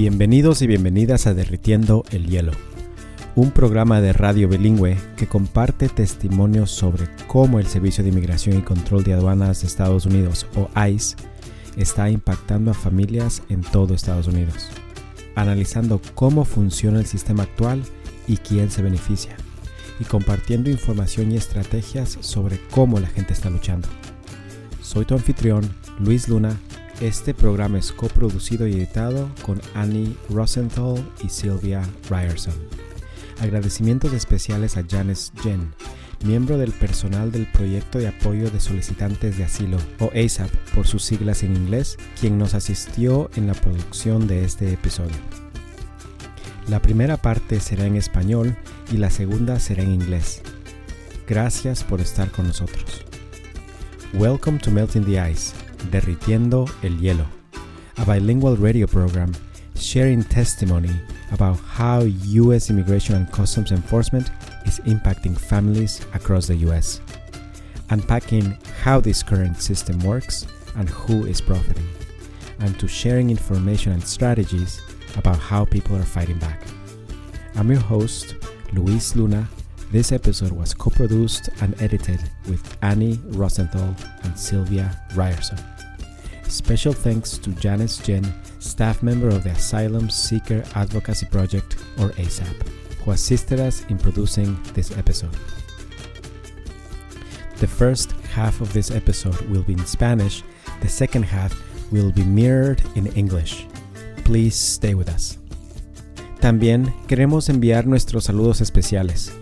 Bienvenidos y bienvenidas a Derritiendo el Hielo, un programa de radio bilingüe que comparte testimonios sobre cómo el Servicio de Inmigración y Control de Aduanas de Estados Unidos, o ICE, está impactando a familias en todo Estados Unidos, analizando cómo funciona el sistema actual y quién se beneficia, y compartiendo información y estrategias sobre cómo la gente está luchando. Soy tu anfitrión, Luis Luna, este programa es coproducido y editado con Annie Rosenthal y Sylvia Ryerson. Agradecimientos especiales a Janice Jen, miembro del personal del Proyecto de Apoyo de Solicitantes de Asilo, o ASAP por sus siglas en inglés, quien nos asistió en la producción de este episodio. La primera parte será en español y la segunda será en inglés. Gracias por estar con nosotros. Welcome to Melting the Ice Derritiendo el Hielo, a bilingual radio program sharing testimony about how U.S. Immigration and Customs Enforcement is impacting families across the U.S., unpacking how this current system works and who is profiting, and to sharing information and strategies about how people are fighting back. I'm your host, Luis Luna. This episode was co produced and edited with Annie Rosenthal and Sylvia Ryerson. Special thanks to Janice Jen, staff member of the Asylum Seeker Advocacy Project, or ASAP, who assisted us in producing this episode. The first half of this episode will be in Spanish, the second half will be mirrored in English. Please stay with us. También queremos enviar nuestros saludos especiales,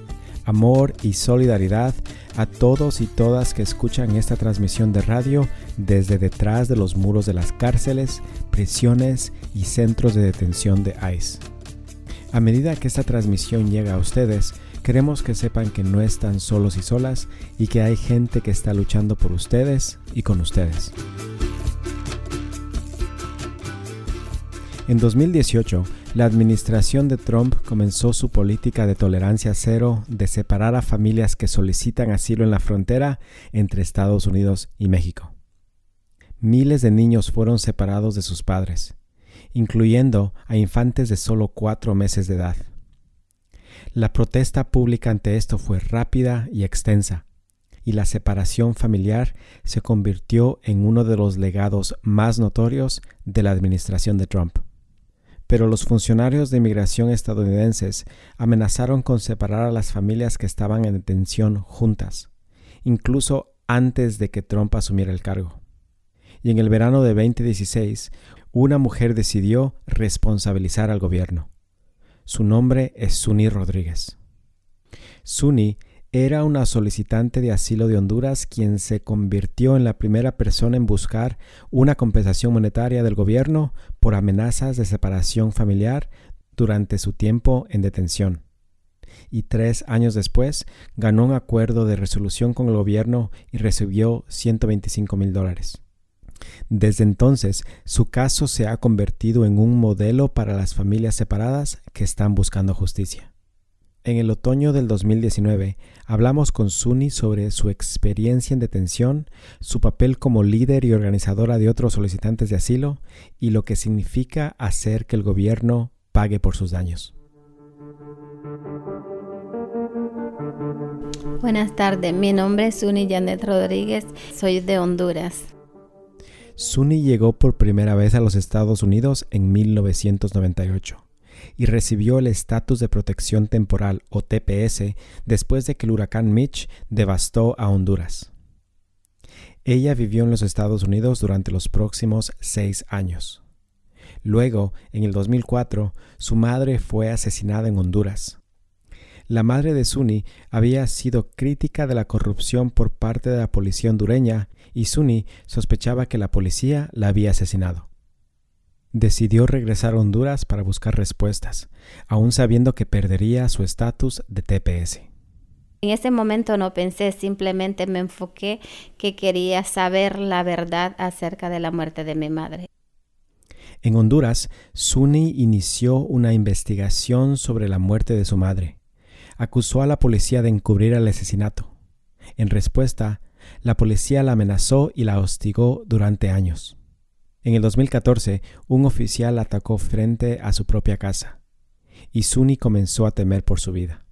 amor y solidaridad a todos y todas que escuchan esta transmisión de radio desde detrás de los muros de las cárceles, prisiones y centros de detención de ICE. A medida que esta transmisión llega a ustedes, queremos que sepan que no están solos y solas y que hay gente que está luchando por ustedes y con ustedes. En 2018, la administración de Trump comenzó su política de tolerancia cero de separar a familias que solicitan asilo en la frontera entre Estados Unidos y México. Miles de niños fueron separados de sus padres, incluyendo a infantes de solo cuatro meses de edad. La protesta pública ante esto fue rápida y extensa, y la separación familiar se convirtió en uno de los legados más notorios de la administración de Trump pero los funcionarios de inmigración estadounidenses amenazaron con separar a las familias que estaban en detención juntas, incluso antes de que Trump asumiera el cargo. Y en el verano de 2016, una mujer decidió responsabilizar al gobierno. Su nombre es Suni Rodríguez. Suni era una solicitante de asilo de Honduras quien se convirtió en la primera persona en buscar una compensación monetaria del gobierno por amenazas de separación familiar durante su tiempo en detención. Y tres años después ganó un acuerdo de resolución con el gobierno y recibió 125 mil dólares. Desde entonces, su caso se ha convertido en un modelo para las familias separadas que están buscando justicia. En el otoño del 2019 hablamos con Suni sobre su experiencia en detención, su papel como líder y organizadora de otros solicitantes de asilo y lo que significa hacer que el gobierno pague por sus daños. Buenas tardes, mi nombre es Suni Janet Rodríguez, soy de Honduras. Suni llegó por primera vez a los Estados Unidos en 1998 y recibió el estatus de protección temporal o TPS después de que el huracán Mitch devastó a Honduras. Ella vivió en los Estados Unidos durante los próximos seis años. Luego, en el 2004, su madre fue asesinada en Honduras. La madre de Suni había sido crítica de la corrupción por parte de la policía hondureña y Suni sospechaba que la policía la había asesinado decidió regresar a Honduras para buscar respuestas, aún sabiendo que perdería su estatus de TPS. En ese momento no pensé, simplemente me enfoqué que quería saber la verdad acerca de la muerte de mi madre. En Honduras, Suni inició una investigación sobre la muerte de su madre. Acusó a la policía de encubrir el asesinato. En respuesta, la policía la amenazó y la hostigó durante años. En el 2014, un oficial atacó frente a su propia casa y Suni comenzó a temer por su vida.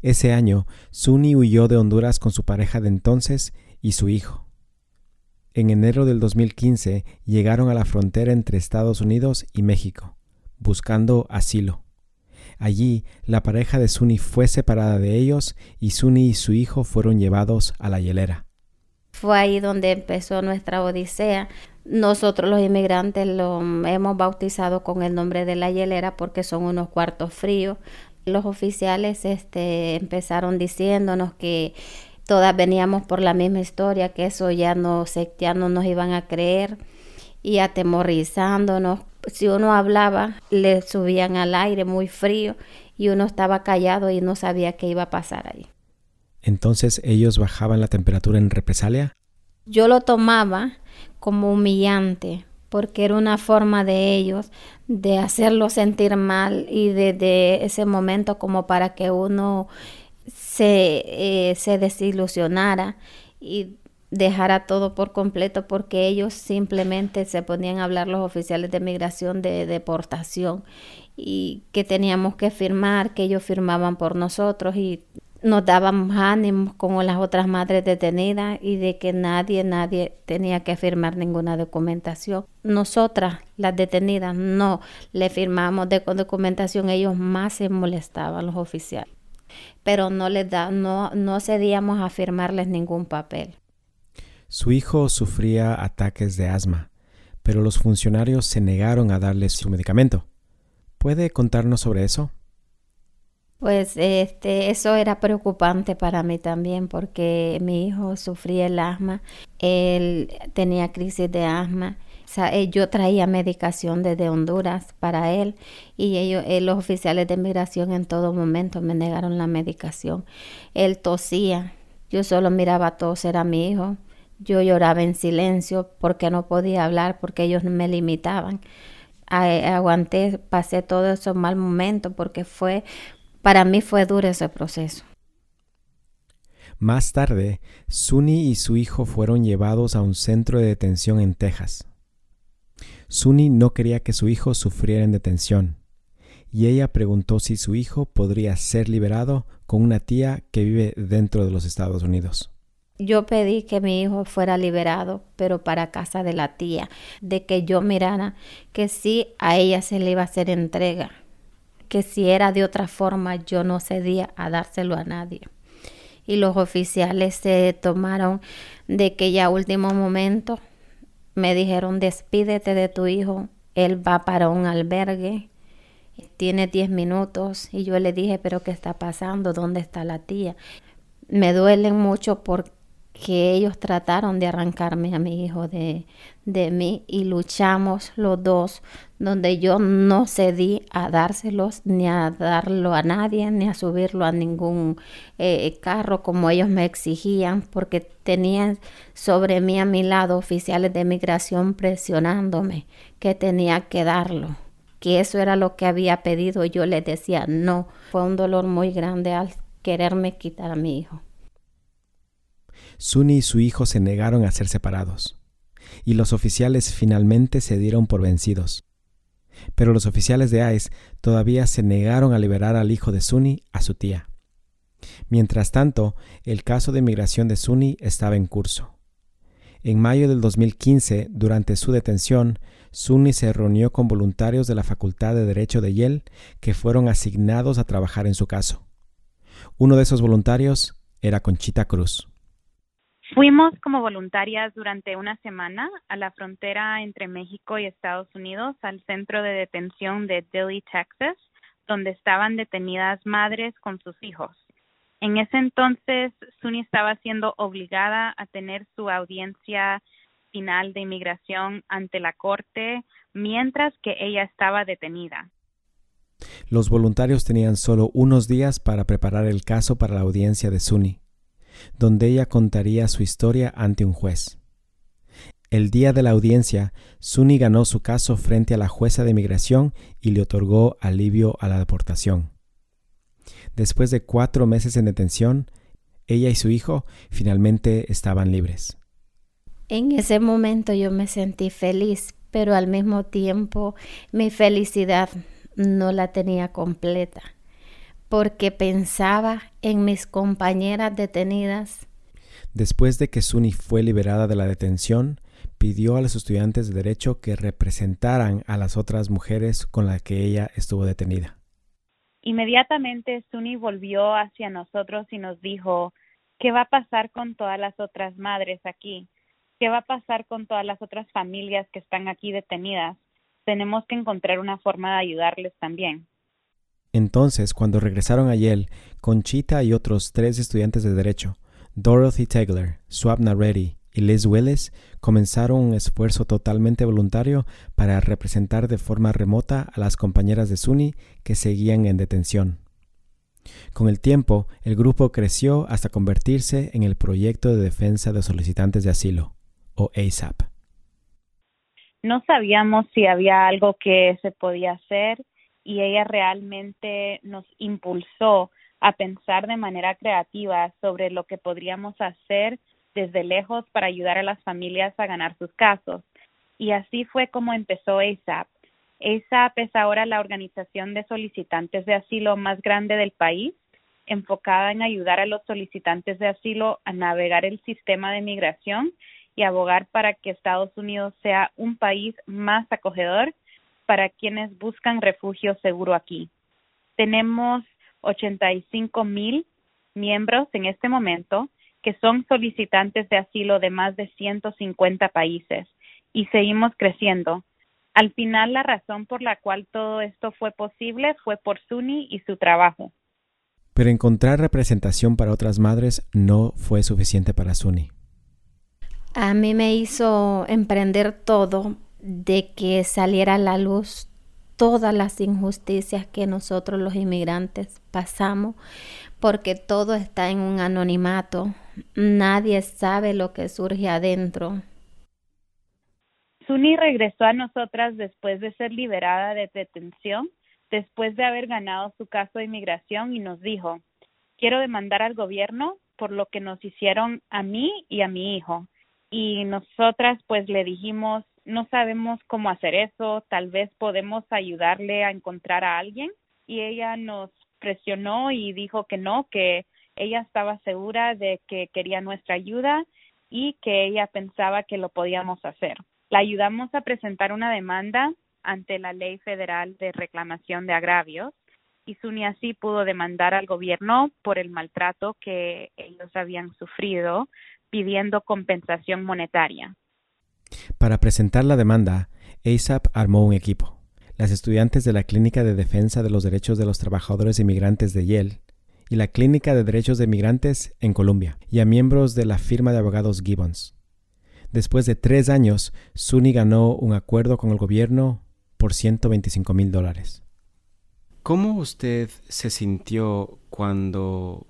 Ese año, Suni huyó de Honduras con su pareja de entonces y su hijo. En enero del 2015 llegaron a la frontera entre Estados Unidos y México, buscando asilo. Allí, la pareja de Suni fue separada de ellos y Suni y su hijo fueron llevados a la hielera. Fue ahí donde empezó nuestra odisea. Nosotros los inmigrantes lo hemos bautizado con el nombre de la hielera porque son unos cuartos fríos. Los oficiales este, empezaron diciéndonos que todas veníamos por la misma historia, que eso ya no, ya no nos iban a creer y atemorizándonos. Si uno hablaba, le subían al aire muy frío y uno estaba callado y no sabía qué iba a pasar ahí. Entonces ellos bajaban la temperatura en represalia. Yo lo tomaba como humillante, porque era una forma de ellos de hacerlo sentir mal y desde ese momento como para que uno se, eh, se desilusionara y dejara todo por completo porque ellos simplemente se ponían a hablar los oficiales de migración de deportación y que teníamos que firmar, que ellos firmaban por nosotros y nos dábamos ánimos como las otras madres detenidas y de que nadie, nadie tenía que firmar ninguna documentación. Nosotras, las detenidas, no le firmamos de documentación, ellos más se molestaban los oficiales. Pero no les da, no, no cedíamos a firmarles ningún papel. Su hijo sufría ataques de asma, pero los funcionarios se negaron a darle su medicamento. ¿Puede contarnos sobre eso? Pues este, eso era preocupante para mí también porque mi hijo sufría el asma, él tenía crisis de asma. Eh, yo traía medicación desde Honduras para él y ellos, eh, los oficiales de migración en todo momento me negaron la medicación. Él tosía, yo solo miraba toser a mi hijo, yo lloraba en silencio porque no podía hablar porque ellos me limitaban. aguanté, pasé todo esos mal momentos porque fue para mí fue duro ese proceso. Más tarde, Suni y su hijo fueron llevados a un centro de detención en Texas. Suni no quería que su hijo sufriera en detención, y ella preguntó si su hijo podría ser liberado con una tía que vive dentro de los Estados Unidos. Yo pedí que mi hijo fuera liberado, pero para casa de la tía, de que yo mirara que sí a ella se le iba a hacer entrega que si era de otra forma yo no cedía a dárselo a nadie. Y los oficiales se tomaron de que ya último momento me dijeron despídete de tu hijo, él va para un albergue, tiene 10 minutos y yo le dije pero ¿qué está pasando? ¿Dónde está la tía? Me duelen mucho porque que ellos trataron de arrancarme a mi hijo de, de mí y luchamos los dos, donde yo no cedí a dárselos ni a darlo a nadie, ni a subirlo a ningún eh, carro como ellos me exigían, porque tenían sobre mí a mi lado oficiales de migración presionándome que tenía que darlo que eso era lo que había pedido, yo les decía no. Fue un dolor muy grande al quererme quitar a mi hijo. Suni y su hijo se negaron a ser separados, y los oficiales finalmente se dieron por vencidos. Pero los oficiales de ICE todavía se negaron a liberar al hijo de Suni a su tía. Mientras tanto, el caso de migración de Suni estaba en curso. En mayo del 2015, durante su detención, Suni se reunió con voluntarios de la Facultad de Derecho de Yale que fueron asignados a trabajar en su caso. Uno de esos voluntarios era Conchita Cruz. Fuimos como voluntarias durante una semana a la frontera entre México y Estados Unidos al centro de detención de Dilley, Texas, donde estaban detenidas madres con sus hijos. En ese entonces, Suni estaba siendo obligada a tener su audiencia final de inmigración ante la corte mientras que ella estaba detenida. Los voluntarios tenían solo unos días para preparar el caso para la audiencia de Suni donde ella contaría su historia ante un juez. El día de la audiencia, Suni ganó su caso frente a la jueza de migración y le otorgó alivio a la deportación. Después de cuatro meses en detención, ella y su hijo finalmente estaban libres. En ese momento yo me sentí feliz, pero al mismo tiempo mi felicidad no la tenía completa, porque pensaba en mis compañeras detenidas. Después de que Suni fue liberada de la detención, pidió a los estudiantes de derecho que representaran a las otras mujeres con las que ella estuvo detenida. Inmediatamente Suni volvió hacia nosotros y nos dijo, ¿qué va a pasar con todas las otras madres aquí? ¿Qué va a pasar con todas las otras familias que están aquí detenidas? Tenemos que encontrar una forma de ayudarles también. Entonces, cuando regresaron a Yale, Conchita y otros tres estudiantes de Derecho, Dorothy Tegler, Swapna Reddy y Liz Willis, comenzaron un esfuerzo totalmente voluntario para representar de forma remota a las compañeras de SUNY que seguían en detención. Con el tiempo, el grupo creció hasta convertirse en el Proyecto de Defensa de Solicitantes de Asilo, o ASAP. No sabíamos si había algo que se podía hacer y ella realmente nos impulsó a pensar de manera creativa sobre lo que podríamos hacer desde lejos para ayudar a las familias a ganar sus casos. Y así fue como empezó ASAP. ASAP es ahora la organización de solicitantes de asilo más grande del país, enfocada en ayudar a los solicitantes de asilo a navegar el sistema de migración y abogar para que Estados Unidos sea un país más acogedor para quienes buscan refugio seguro aquí. Tenemos 85 mil miembros en este momento que son solicitantes de asilo de más de 150 países y seguimos creciendo. Al final, la razón por la cual todo esto fue posible fue por SUNY y su trabajo. Pero encontrar representación para otras madres no fue suficiente para SUNY a mí me hizo emprender todo de que saliera a la luz todas las injusticias que nosotros los inmigrantes pasamos, porque todo está en un anonimato, nadie sabe lo que surge adentro. Suni regresó a nosotras después de ser liberada de detención, después de haber ganado su caso de inmigración y nos dijo, quiero demandar al gobierno por lo que nos hicieron a mí y a mi hijo y nosotras pues le dijimos, no sabemos cómo hacer eso, tal vez podemos ayudarle a encontrar a alguien y ella nos presionó y dijo que no, que ella estaba segura de que quería nuestra ayuda y que ella pensaba que lo podíamos hacer. La ayudamos a presentar una demanda ante la Ley Federal de Reclamación de Agravios y Suni así pudo demandar al gobierno por el maltrato que ellos habían sufrido pidiendo compensación monetaria. Para presentar la demanda, ASAP armó un equipo. Las estudiantes de la Clínica de Defensa de los Derechos de los Trabajadores Inmigrantes de Yale y la Clínica de Derechos de Inmigrantes en Colombia, y a miembros de la firma de abogados Gibbons. Después de tres años, SUNY ganó un acuerdo con el gobierno por 125 mil dólares. ¿Cómo usted se sintió cuando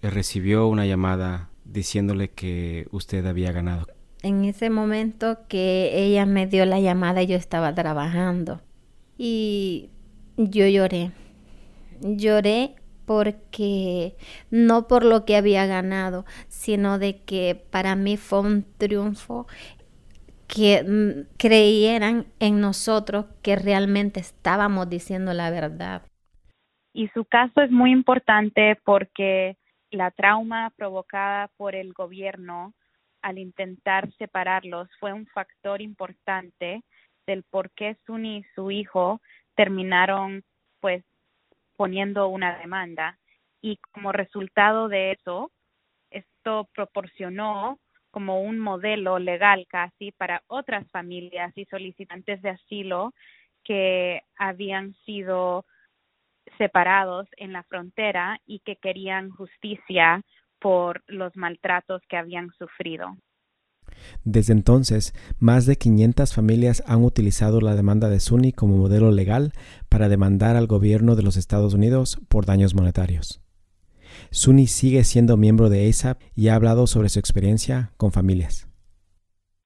recibió una llamada diciéndole que usted había ganado? En ese momento que ella me dio la llamada, yo estaba trabajando y yo lloré. Lloré porque no por lo que había ganado, sino de que para mí fue un triunfo que mm, creyeran en nosotros que realmente estábamos diciendo la verdad. Y su caso es muy importante porque la trauma provocada por el gobierno al intentar separarlos fue un factor importante del por qué Suni y su hijo terminaron pues poniendo una demanda. Y como resultado de eso esto proporcionó como un modelo legal casi para otras familias y solicitantes de asilo que habían sido separados en la frontera y que querían justicia por los maltratos que habían sufrido. Desde entonces, más de 500 familias han utilizado la demanda de SUNY como modelo legal para demandar al gobierno de los Estados Unidos por daños monetarios. SUNY sigue siendo miembro de ASAP y ha hablado sobre su experiencia con familias.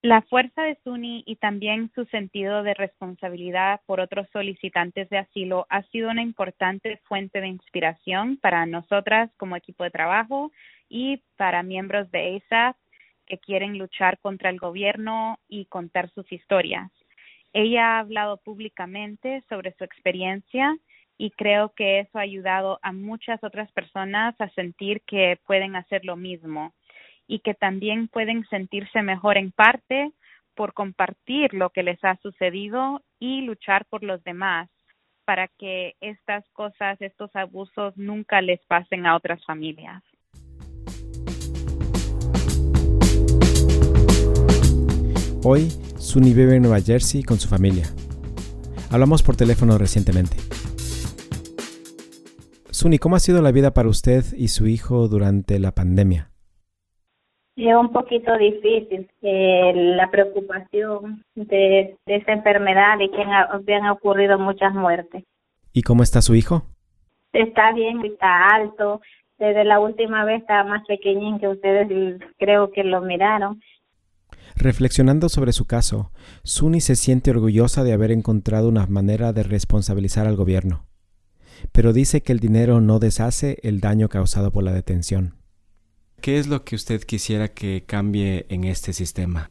La fuerza de SUNY y también su sentido de responsabilidad por otros solicitantes de asilo ha sido una importante fuente de inspiración para nosotras como equipo de trabajo y para miembros de ASAP que quieren luchar contra el gobierno y contar sus historias. Ella ha hablado públicamente sobre su experiencia y creo que eso ha ayudado a muchas otras personas a sentir que pueden hacer lo mismo y que también pueden sentirse mejor en parte por compartir lo que les ha sucedido y luchar por los demás para que estas cosas, estos abusos nunca les pasen a otras familias. Hoy, Sunny vive en Nueva Jersey con su familia. Hablamos por teléfono recientemente. Sunny, ¿cómo ha sido la vida para usted y su hijo durante la pandemia? Es un poquito difícil eh, la preocupación de, esa enfermedad y que han, ocurrido muchas muertes. ¿Y cómo está su hijo? Está bien, está alto. Desde la última vez estaba más pequeñín que ustedes creo que lo miraron. Reflexionando sobre su caso, Suni se siente orgullosa de haber encontrado una manera de responsabilizar al gobierno, pero dice que el dinero no deshace el daño causado por la detención. ¿Qué es lo que usted quisiera que cambie en este sistema?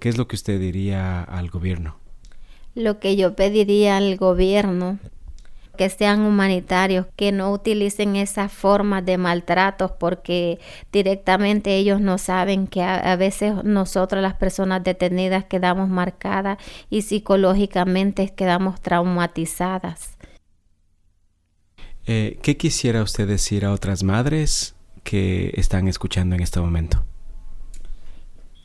¿Qué es lo que usted diría al gobierno? Lo que yo pediría al gobierno que sean humanitarios, que no utilicen esas formas de maltratos porque directamente ellos no saben que a, veces nosotros las personas detenidas quedamos marcadas y psicológicamente quedamos traumatizadas. Eh, ¿Qué quisiera usted decir a otras madres que están escuchando en este momento?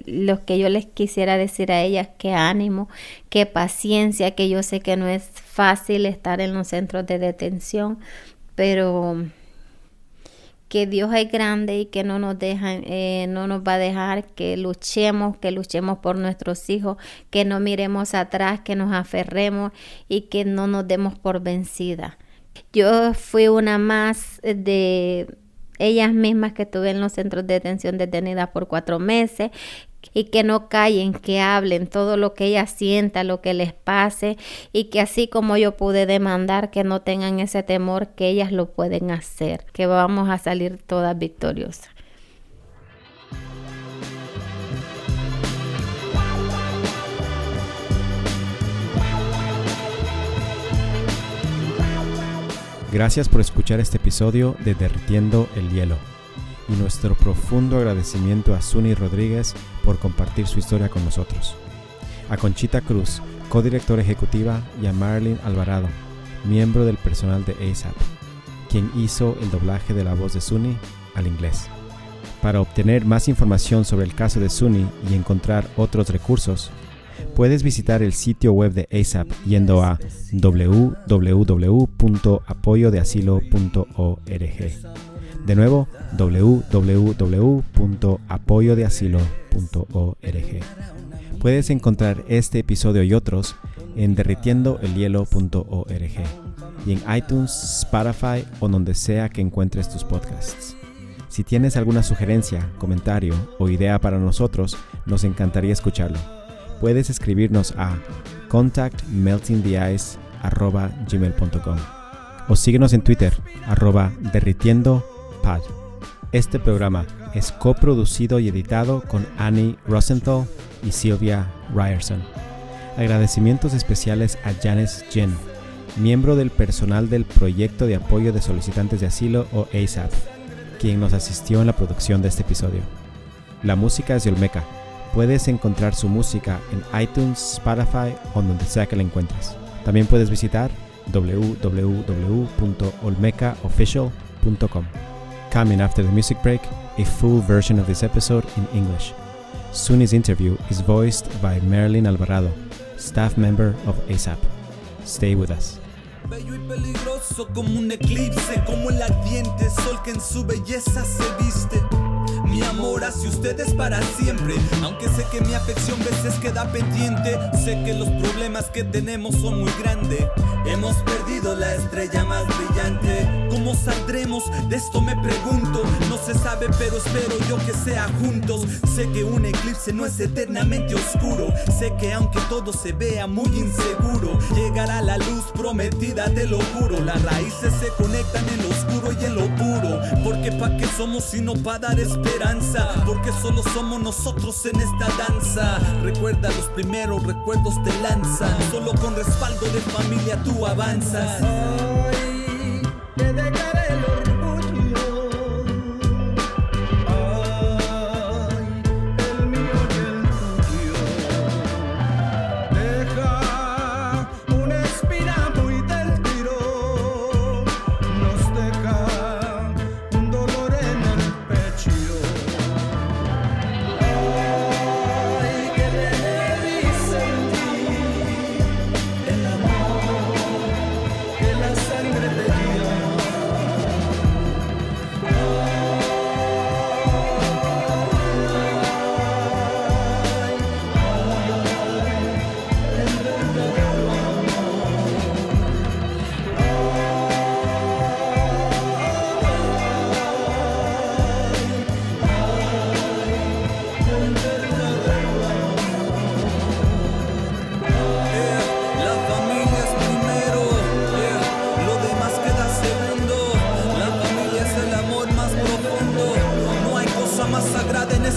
Lo que yo les quisiera decir a ellas, que ánimo, que paciencia, que yo sé que no es fácil estar en los centros de detención, pero que Dios es grande y que no nos deja, eh, no nos va a dejar que luchemos, que luchemos por nuestros hijos, que no miremos atrás, que nos aferremos y que no nos demos por vencida. Yo fui una más de ellas mismas que estuve en los centros de detención detenida por cuatro meses y que no callen, que hablen todo lo que ellas sientan, lo que les pase y que así como yo pude demandar que no tengan ese temor, que ellas lo pueden hacer, que vamos a salir todas victoriosas. Gracias por escuchar este episodio de Derritiendo el Hielo y nuestro profundo agradecimiento a Suni Rodríguez por compartir su historia con nosotros. A Conchita Cruz, codirectora ejecutiva, y a Marilyn Alvarado, miembro del personal de ASAP, quien hizo el doblaje de la voz de Suni al inglés. Para obtener más información sobre el caso de Suni y encontrar otros recursos, Puedes visitar el sitio web de ASAP yendo a www.apoyodeasilo.org. De nuevo, www.apoyodeasilo.org. Puedes encontrar este episodio y otros en derritiendoelhielo.org y en iTunes, Spotify o donde sea que encuentres tus podcasts. Si tienes alguna sugerencia, comentario o idea para nosotros, nos encantaría escucharlo puedes escribirnos a contactmeltingtheice.gmail.com o síguenos en Twitter arroba derritiendopad. Este programa es coproducido y editado con Annie Rosenthal y Sylvia Ryerson. Agradecimientos especiales a Janice Jen, miembro del personal del Proyecto de Apoyo de Solicitantes de Asilo o ASAP, quien nos asistió en la producción de este episodio. La música es de Olmeca Puedes encontrar su música en iTunes, Spotify o donde sea que la encuentres. También puedes visitar www.olmecaofficial.com. Coming after the music break, a full version of this episode in English. Suni's interview is voiced by Marilyn Alvarado, staff member of ASAP. Stay with us. Bello y peligroso como un eclipse, como el ardiente sol que en su belleza se viste mi amor hacia ustedes para siempre. Aunque sé que mi afección veces queda pendiente, sé que los problemas que tenemos son muy grandes. Hemos perdido la estrella más brillante. ¿Cómo saldremos? De esto me pregunto. No se sabe, pero espero yo que sea juntos. Sé que un eclipse no es eternamente oscuro. Sé que aunque todo se vea muy inseguro, llegará la luz prometida, te lo juro. Las raíces se conectan en lo oscuro y en lo puro. Porque pa' qué somos sino pa' dar espera esperanza, porque solo somos nosotros en esta danza. Recuerda los primeros recuerdos te lanzan, solo con respaldo de familia tú avanzas. Hoy te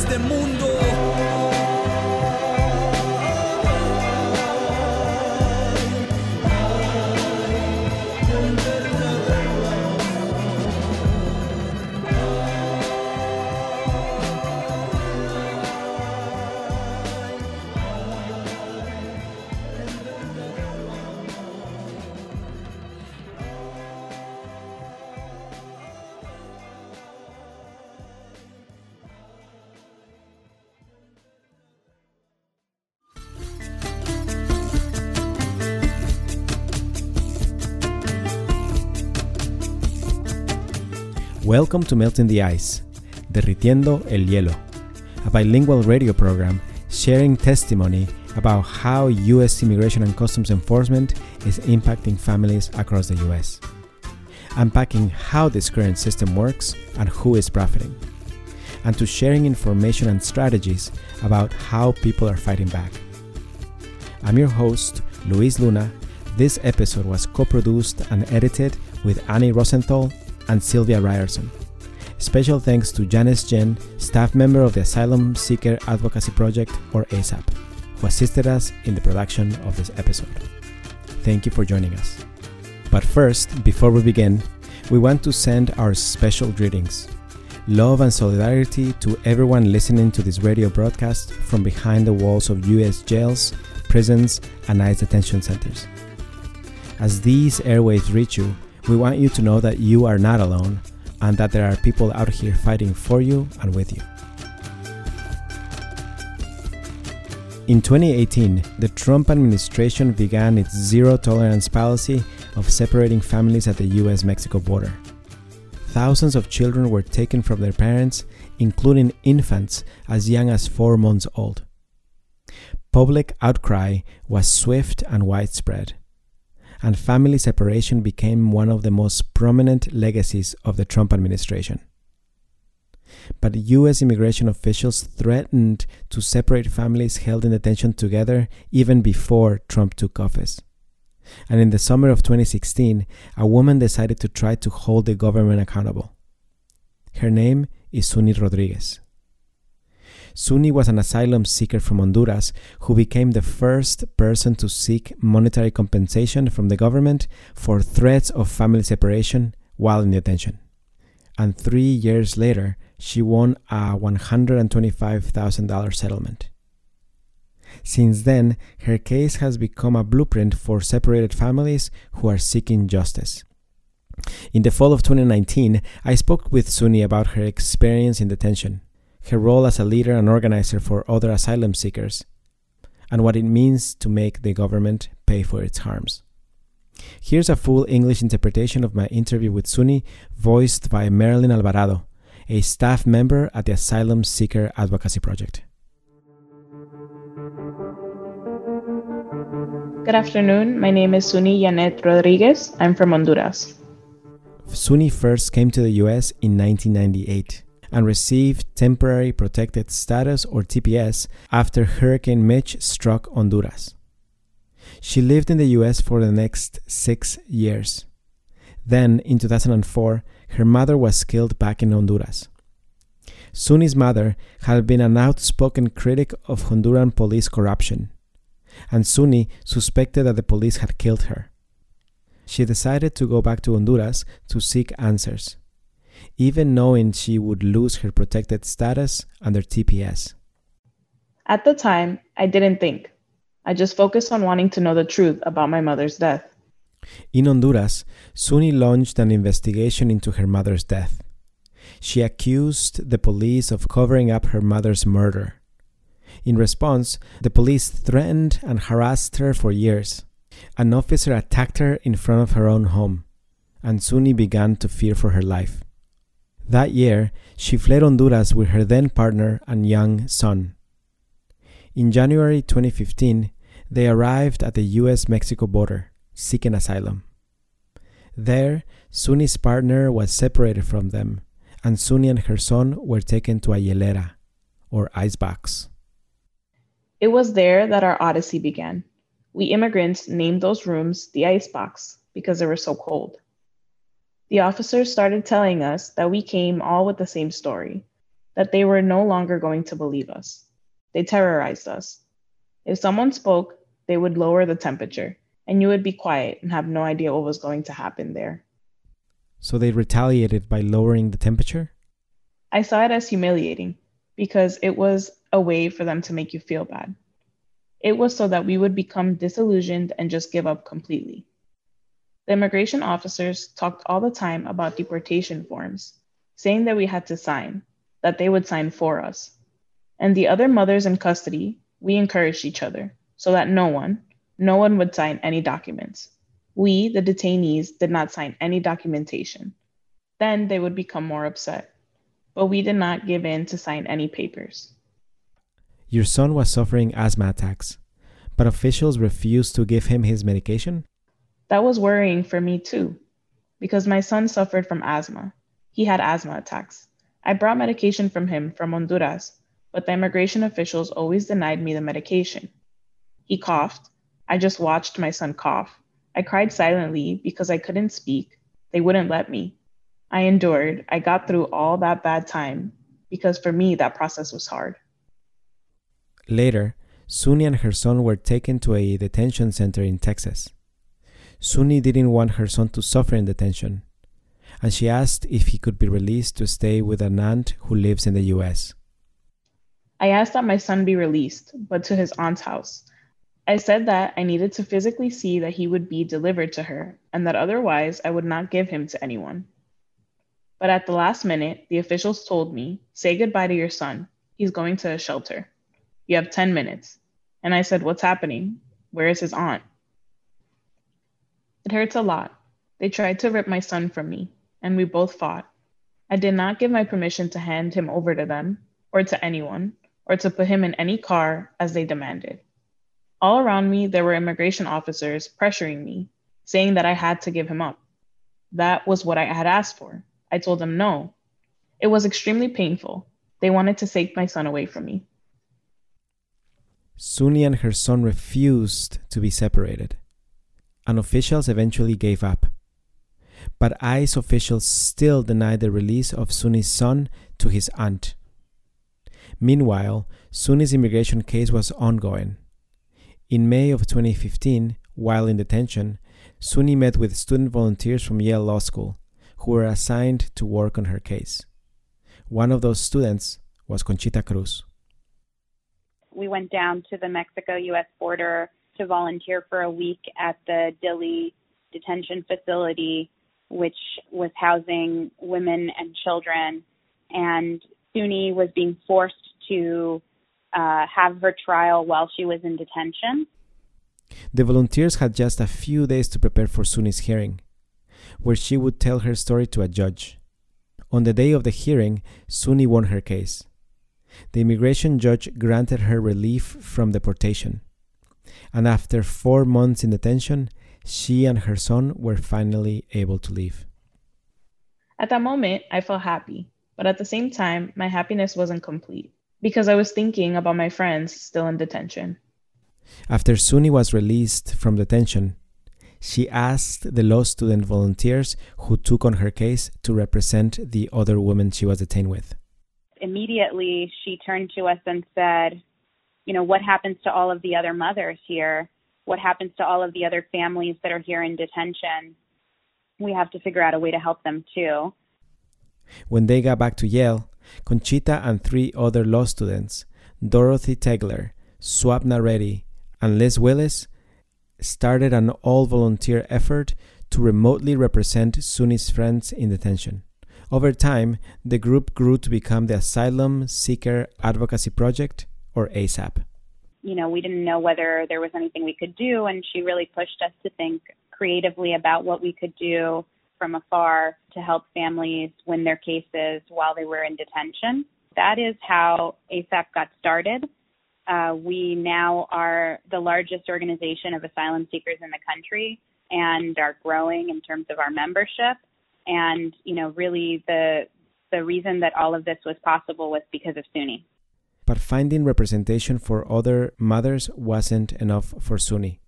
este mundo. Welcome to Melting the Ice, Derritiendo el Hielo, a bilingual radio program sharing testimony about how U.S. Immigration and Customs Enforcement is impacting families across the U.S., unpacking how this current system works and who is profiting, and to sharing information and strategies about how people are fighting back. I'm your host, Luis Luna. This episode was co produced and edited with Annie Rosenthal and Sylvia Ryerson. Special thanks to Janice Jen, staff member of the Asylum Seeker Advocacy Project, or ASAP, who assisted us in the production of this episode. Thank you for joining us. But first, before we begin, we want to send our special greetings. Love and solidarity to everyone listening to this radio broadcast from behind the walls of US jails, prisons, and ICE detention centers. As these airwaves reach you, we want you to know that you are not alone and that there are people out here fighting for you and with you. In 2018, the Trump administration began its zero tolerance policy of separating families at the US Mexico border. Thousands of children were taken from their parents, including infants as young as four months old. Public outcry was swift and widespread and family separation became one of the most prominent legacies of the Trump administration. But US immigration officials threatened to separate families held in detention together even before Trump took office. And in the summer of 2016, a woman decided to try to hold the government accountable. Her name is Suni Rodriguez. Suni was an asylum seeker from Honduras who became the first person to seek monetary compensation from the government for threats of family separation while in detention. And three years later, she won a $125,000 settlement. Since then, her case has become a blueprint for separated families who are seeking justice. In the fall of 2019, I spoke with Suni about her experience in detention her role as a leader and organizer for other asylum seekers, and what it means to make the government pay for its harms. Here's a full English interpretation of my interview with Suni, voiced by Marilyn Alvarado, a staff member at the Asylum Seeker Advocacy Project. Good afternoon. My name is Suni Yanet Rodriguez. I'm from Honduras. Suni first came to the US in 1998 and received temporary protected status or TPS after Hurricane Mitch struck Honduras. She lived in the US for the next six years. Then, in 2004, her mother was killed back in Honduras. Suni's mother had been an outspoken critic of Honduran police corruption, and Suni suspected that the police had killed her. She decided to go back to Honduras to seek answers, even knowing she would lose her protected status under TPS. At the time, I didn't think. I just focused on wanting to know the truth about my mother's death. In Honduras, Suni launched an investigation into her mother's death. She accused the police of covering up her mother's murder. In response, the police threatened and harassed her for years. An officer attacked her in front of her own home, and Suni began to fear for her life. That year, she fled Honduras with her then partner and young son. In January 2015, they arrived at the US Mexico border, seeking asylum. There, Suni's partner was separated from them, and Suni and her son were taken to a hielera, or icebox. It was there that our odyssey began. We immigrants named those rooms the icebox because they were so cold. The officers started telling us that we came all with the same story, that they were no longer going to believe us. They terrorized us. If someone spoke, they would lower the temperature, and you would be quiet and have no idea what was going to happen there. So they retaliated by lowering the temperature? I saw it as humiliating because it was a way for them to make you feel bad. It was so that we would become disillusioned and just give up completely. The immigration officers talked all the time about deportation forms, saying that we had to sign, that they would sign for us. And the other mothers in custody, we encouraged each other so that no one, no one would sign any documents. We, the detainees, did not sign any documentation. Then they would become more upset. But we did not give in to sign any papers. Your son was suffering asthma attacks, but officials refused to give him his medication? That was worrying for me too, because my son suffered from asthma. He had asthma attacks. I brought medication from him from Honduras, but the immigration officials always denied me the medication. He coughed. I just watched my son cough. I cried silently because I couldn't speak. They wouldn't let me. I endured. I got through all that bad time because for me, that process was hard. Later, Suni and her son were taken to a detention center in Texas. Suni didn't want her son to suffer in detention, and she asked if he could be released to stay with an aunt who lives in the US. I asked that my son be released, but to his aunt's house. I said that I needed to physically see that he would be delivered to her, and that otherwise I would not give him to anyone. But at the last minute, the officials told me, Say goodbye to your son. He's going to a shelter. You have 10 minutes. And I said, What's happening? Where is his aunt? It hurts a lot. They tried to rip my son from me, and we both fought. I did not give my permission to hand him over to them, or to anyone, or to put him in any car as they demanded. All around me, there were immigration officers pressuring me, saying that I had to give him up. That was what I had asked for. I told them no. It was extremely painful. They wanted to take my son away from me. Suni and her son refused to be separated, and officials eventually gave up. But ICE officials still denied the release of Suni's son to his aunt. Meanwhile, Suni's immigration case was ongoing. In May of 2015, while in detention, Suni met with student volunteers from Yale Law School who were assigned to work on her case. One of those students was Conchita Cruz we went down to the Mexico US border to volunteer for a week at the Dilley detention facility, which was housing women and children. And Suni was being forced to uh, have her trial while she was in detention. The volunteers had just a few days to prepare for Suni's hearing, where she would tell her story to a judge. On the day of the hearing, Suni won her case the immigration judge granted her relief from deportation. And after four months in detention, she and her son were finally able to leave. At that moment, I felt happy, but at the same time, my happiness wasn't complete because I was thinking about my friends still in detention. After Suni was released from detention, she asked the law student volunteers who took on her case to represent the other women she was detained with immediately she turned to us and said, you know, what happens to all of the other mothers here? What happens to all of the other families that are here in detention? We have to figure out a way to help them too. When they got back to Yale, Conchita and three other law students, Dorothy Tegler, Swapna Reddy, and Liz Willis, started an all volunteer effort to remotely represent Sunnis friends in detention. Over time, the group grew to become the Asylum Seeker Advocacy Project, or ASAP. You know, we didn't know whether there was anything we could do, and she really pushed us to think creatively about what we could do from afar to help families win their cases while they were in detention. That is how ASAP got started. Uh, we now are the largest organization of asylum seekers in the country and are growing in terms of our membership and you know really the the reason that all of this was possible was because of Suni. But finding representation for other mothers wasn't enough for Suni.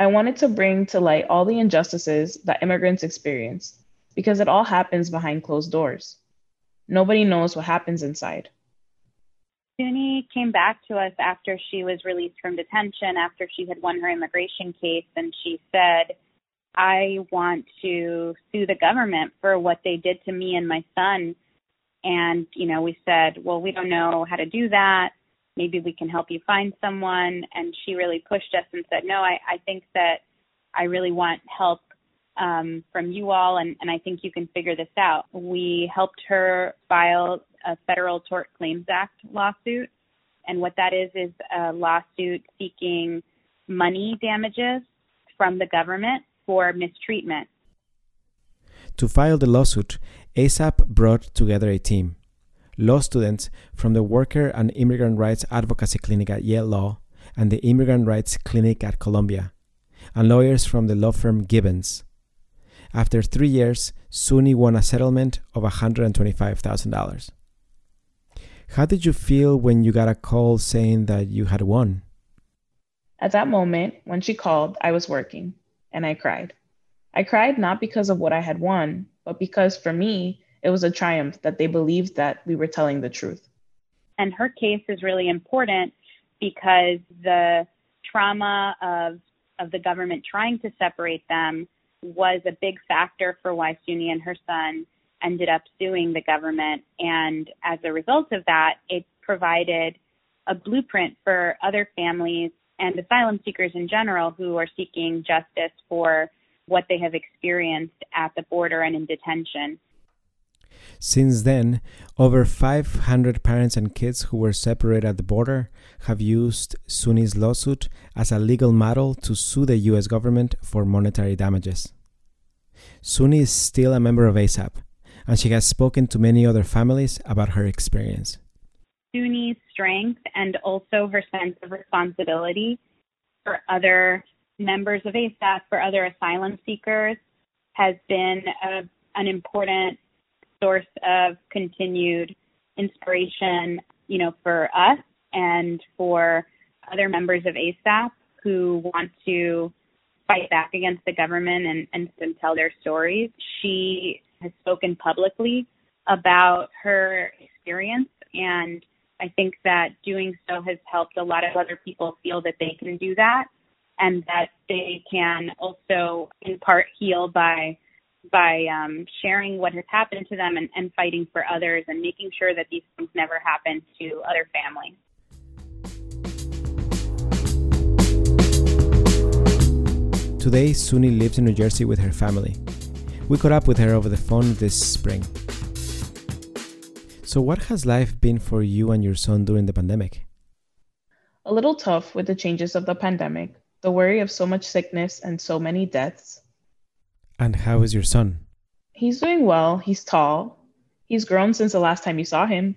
I wanted to bring to light all the injustices that immigrants experience because it all happens behind closed doors. Nobody knows what happens inside. Suni came back to us after she was released from detention, after she had won her immigration case, and she said, I want to sue the government for what they did to me and my son. And, you know, we said, well, we don't know how to do that. Maybe we can help you find someone. And she really pushed us and said, no, I, I think that I really want help um, from you all, and, and I think you can figure this out. We helped her file a Federal Tort Claims Act lawsuit. And what that is, is a lawsuit seeking money damages from the government for mistreatment. To file the lawsuit, ASAP brought together a team law students from the Worker and Immigrant Rights Advocacy Clinic at Yale Law and the Immigrant Rights Clinic at Columbia, and lawyers from the law firm Gibbons. After three years, Suni won a settlement of $125,000. How did you feel when you got a call saying that you had won? At that moment, when she called, I was working and I cried. I cried not because of what I had won, but because for me, it was a triumph that they believed that we were telling the truth. And her case is really important because the trauma of of the government trying to separate them was a big factor for why Suni and her son ended up suing the government. And as a result of that, it provided a blueprint for other families and asylum seekers in general who are seeking justice for what they have experienced at the border and in detention. Since then, over 500 parents and kids who were separated at the border have used Suni's lawsuit as a legal model to sue the US government for monetary damages. Suni is still a member of ASAP, and she has spoken to many other families about her experience. Suni's strength and also her sense of responsibility for other members of ASAP, for other asylum seekers, has been a, an important source of continued inspiration, you know, for us and for other members of ASAP who want to fight back against the government and, and, and tell their stories. She has spoken publicly about her experience and I think that doing so has helped a lot of other people feel that they can do that and that they can also in part heal by by um, sharing what has happened to them and, and fighting for others and making sure that these things never happen to other families. Today, Suni lives in New Jersey with her family. We caught up with her over the phone this spring. So, what has life been for you and your son during the pandemic? A little tough with the changes of the pandemic, the worry of so much sickness and so many deaths. And how is your son? He's doing well. He's tall. He's grown since the last time you saw him.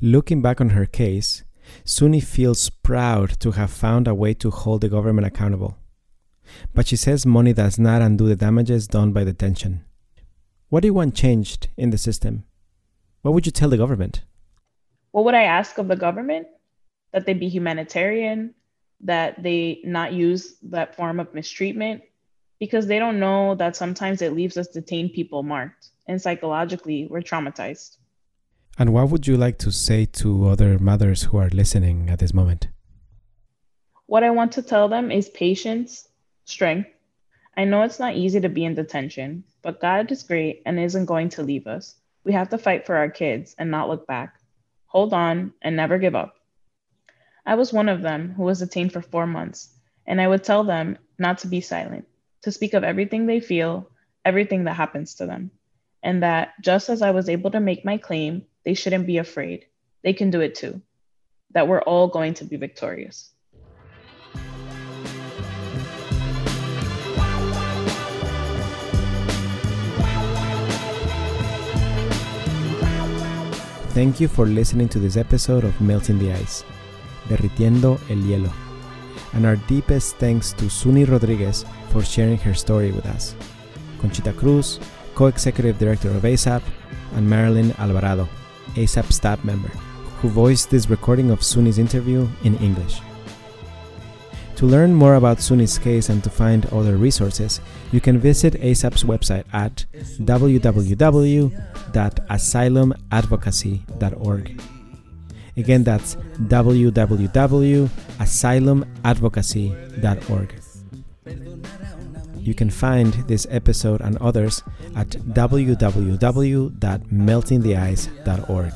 Looking back on her case, Suni feels proud to have found a way to hold the government accountable. But she says money does not undo the damages done by detention. What do you want changed in the system? What would you tell the government? What would I ask of the government? That they be humanitarian, that they not use that form of mistreatment, because they don't know that sometimes it leaves us detained people marked, and psychologically, we're traumatized. And what would you like to say to other mothers who are listening at this moment? What I want to tell them is patience, strength. I know it's not easy to be in detention, but God is great and isn't going to leave us. We have to fight for our kids and not look back. Hold on and never give up. I was one of them who was detained for four months, and I would tell them not to be silent, to speak of everything they feel, everything that happens to them, and that just as I was able to make my claim, they shouldn't be afraid. They can do it too. That we're all going to be victorious. Thank you for listening to this episode of Melting the Ice, Derritiendo el Hielo. And our deepest thanks to Suni Rodriguez for sharing her story with us. Conchita Cruz, co executive director of ASAP, and Marilyn Alvarado, ASAP staff member, who voiced this recording of Suni's interview in English. To learn more about Suni's case and to find other resources, you can visit ASAP's website at www.asylumadvocacy.org. Again, that's www.asylumadvocacy.org. You can find this episode and others at www.meltingtheice.org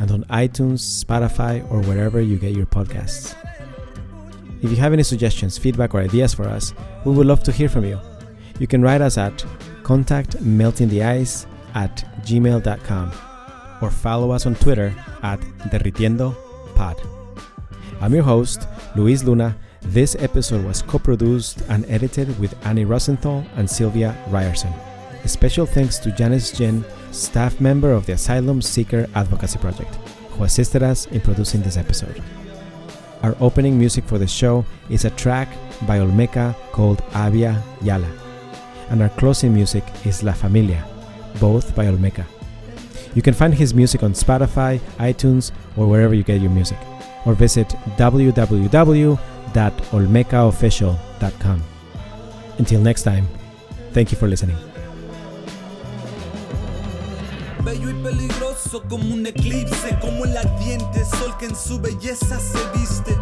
and on iTunes, Spotify, or wherever you get your podcasts. If you have any suggestions, feedback, or ideas for us, we would love to hear from you. You can write us at contactmeltingtheice at gmail.com or follow us on Twitter at derritiendopod. I'm your host, Luis Luna. This episode was co-produced and edited with Annie Rosenthal and Sylvia Ryerson. A special thanks to Janice Jin, staff member of the Asylum Seeker Advocacy Project, who assisted us in producing this episode. Our opening music for the show is a track by Olmeca called Avia Yala, and our closing music is La Familia, both by Olmeca. You can find his music on Spotify, iTunes, or wherever you get your music, or visit www.olmecaofficial.com. Until next time, thank you for listening. bello y peligroso como un eclipse, como el ardiente sol que en su belleza se viste.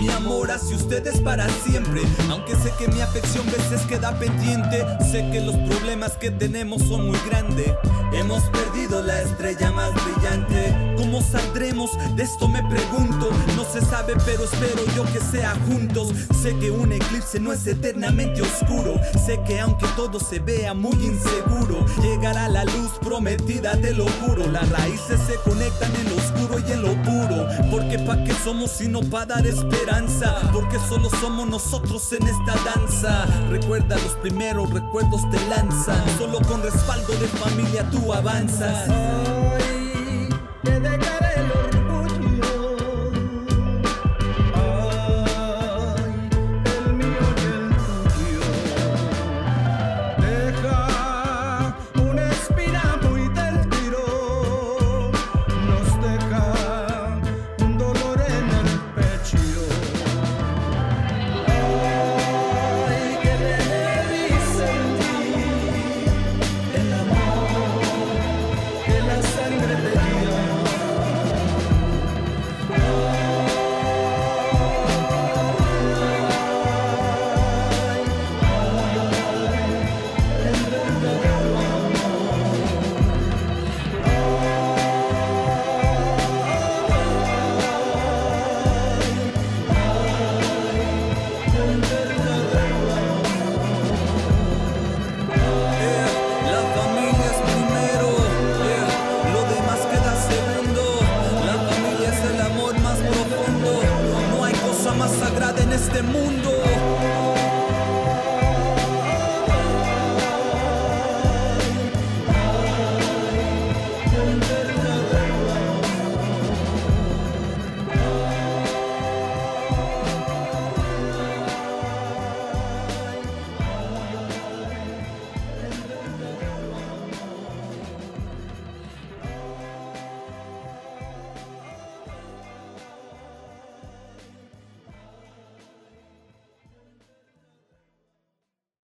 Mi amor hacia ustedes para siempre, aunque sé que mi afección veces queda pendiente, sé que los problemas que tenemos son muy grandes. Hemos perdido la estrella más brillante. ¿Cómo saldremos? De esto me pregunto. No se sabe, pero espero yo que sea juntos. Sé que un eclipse no es eternamente oscuro. Sé que aunque todo se vea muy inseguro, llegará la luz prometida, te lo juro. Las raíces se conectan en lo oscuro y en lo puro. Porque pa' qué somos sino pa' dar esperanza. Porque solo somos nosotros en esta danza. Recuerda los primeros recuerdos te lanzan. Solo con respaldo de familia tú avanzas.